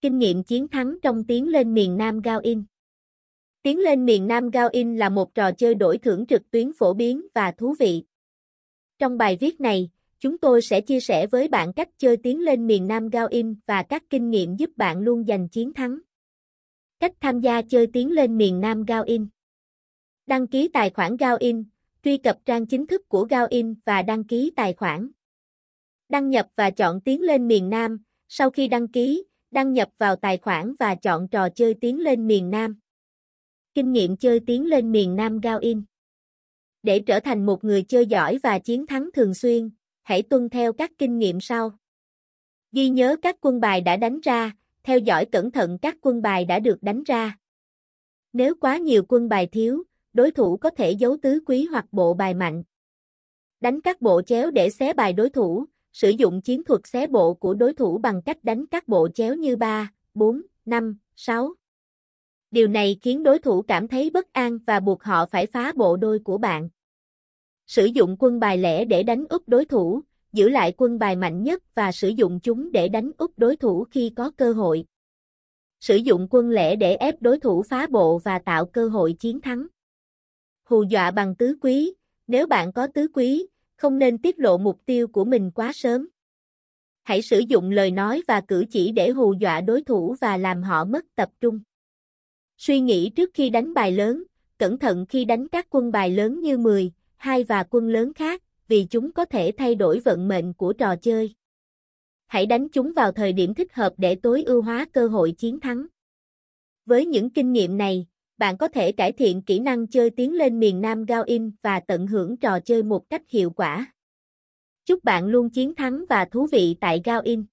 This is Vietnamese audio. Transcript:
Kinh nghiệm chiến thắng trong tiến lên miền Nam Gao In Tiến lên miền Nam Gao In là một trò chơi đổi thưởng trực tuyến phổ biến và thú vị. Trong bài viết này, chúng tôi sẽ chia sẻ với bạn cách chơi tiến lên miền Nam Gao In và các kinh nghiệm giúp bạn luôn giành chiến thắng. Cách tham gia chơi tiến lên miền Nam Gao In Đăng ký tài khoản Gao In, truy cập trang chính thức của Gao In và đăng ký tài khoản. Đăng nhập và chọn tiến lên miền Nam, sau khi đăng ký, đăng nhập vào tài khoản và chọn trò chơi tiến lên miền Nam. Kinh nghiệm chơi tiến lên miền Nam Gao In Để trở thành một người chơi giỏi và chiến thắng thường xuyên, hãy tuân theo các kinh nghiệm sau. Ghi nhớ các quân bài đã đánh ra, theo dõi cẩn thận các quân bài đã được đánh ra. Nếu quá nhiều quân bài thiếu, đối thủ có thể giấu tứ quý hoặc bộ bài mạnh. Đánh các bộ chéo để xé bài đối thủ, sử dụng chiến thuật xé bộ của đối thủ bằng cách đánh các bộ chéo như 3, 4, 5, 6. Điều này khiến đối thủ cảm thấy bất an và buộc họ phải phá bộ đôi của bạn. Sử dụng quân bài lẻ để đánh úp đối thủ, giữ lại quân bài mạnh nhất và sử dụng chúng để đánh úp đối thủ khi có cơ hội. Sử dụng quân lẻ để ép đối thủ phá bộ và tạo cơ hội chiến thắng. Hù dọa bằng tứ quý, nếu bạn có tứ quý, không nên tiết lộ mục tiêu của mình quá sớm. Hãy sử dụng lời nói và cử chỉ để hù dọa đối thủ và làm họ mất tập trung. Suy nghĩ trước khi đánh bài lớn, cẩn thận khi đánh các quân bài lớn như 10, 2 và quân lớn khác, vì chúng có thể thay đổi vận mệnh của trò chơi. Hãy đánh chúng vào thời điểm thích hợp để tối ưu hóa cơ hội chiến thắng. Với những kinh nghiệm này, bạn có thể cải thiện kỹ năng chơi tiến lên miền Nam Gao In và tận hưởng trò chơi một cách hiệu quả. Chúc bạn luôn chiến thắng và thú vị tại Gao In.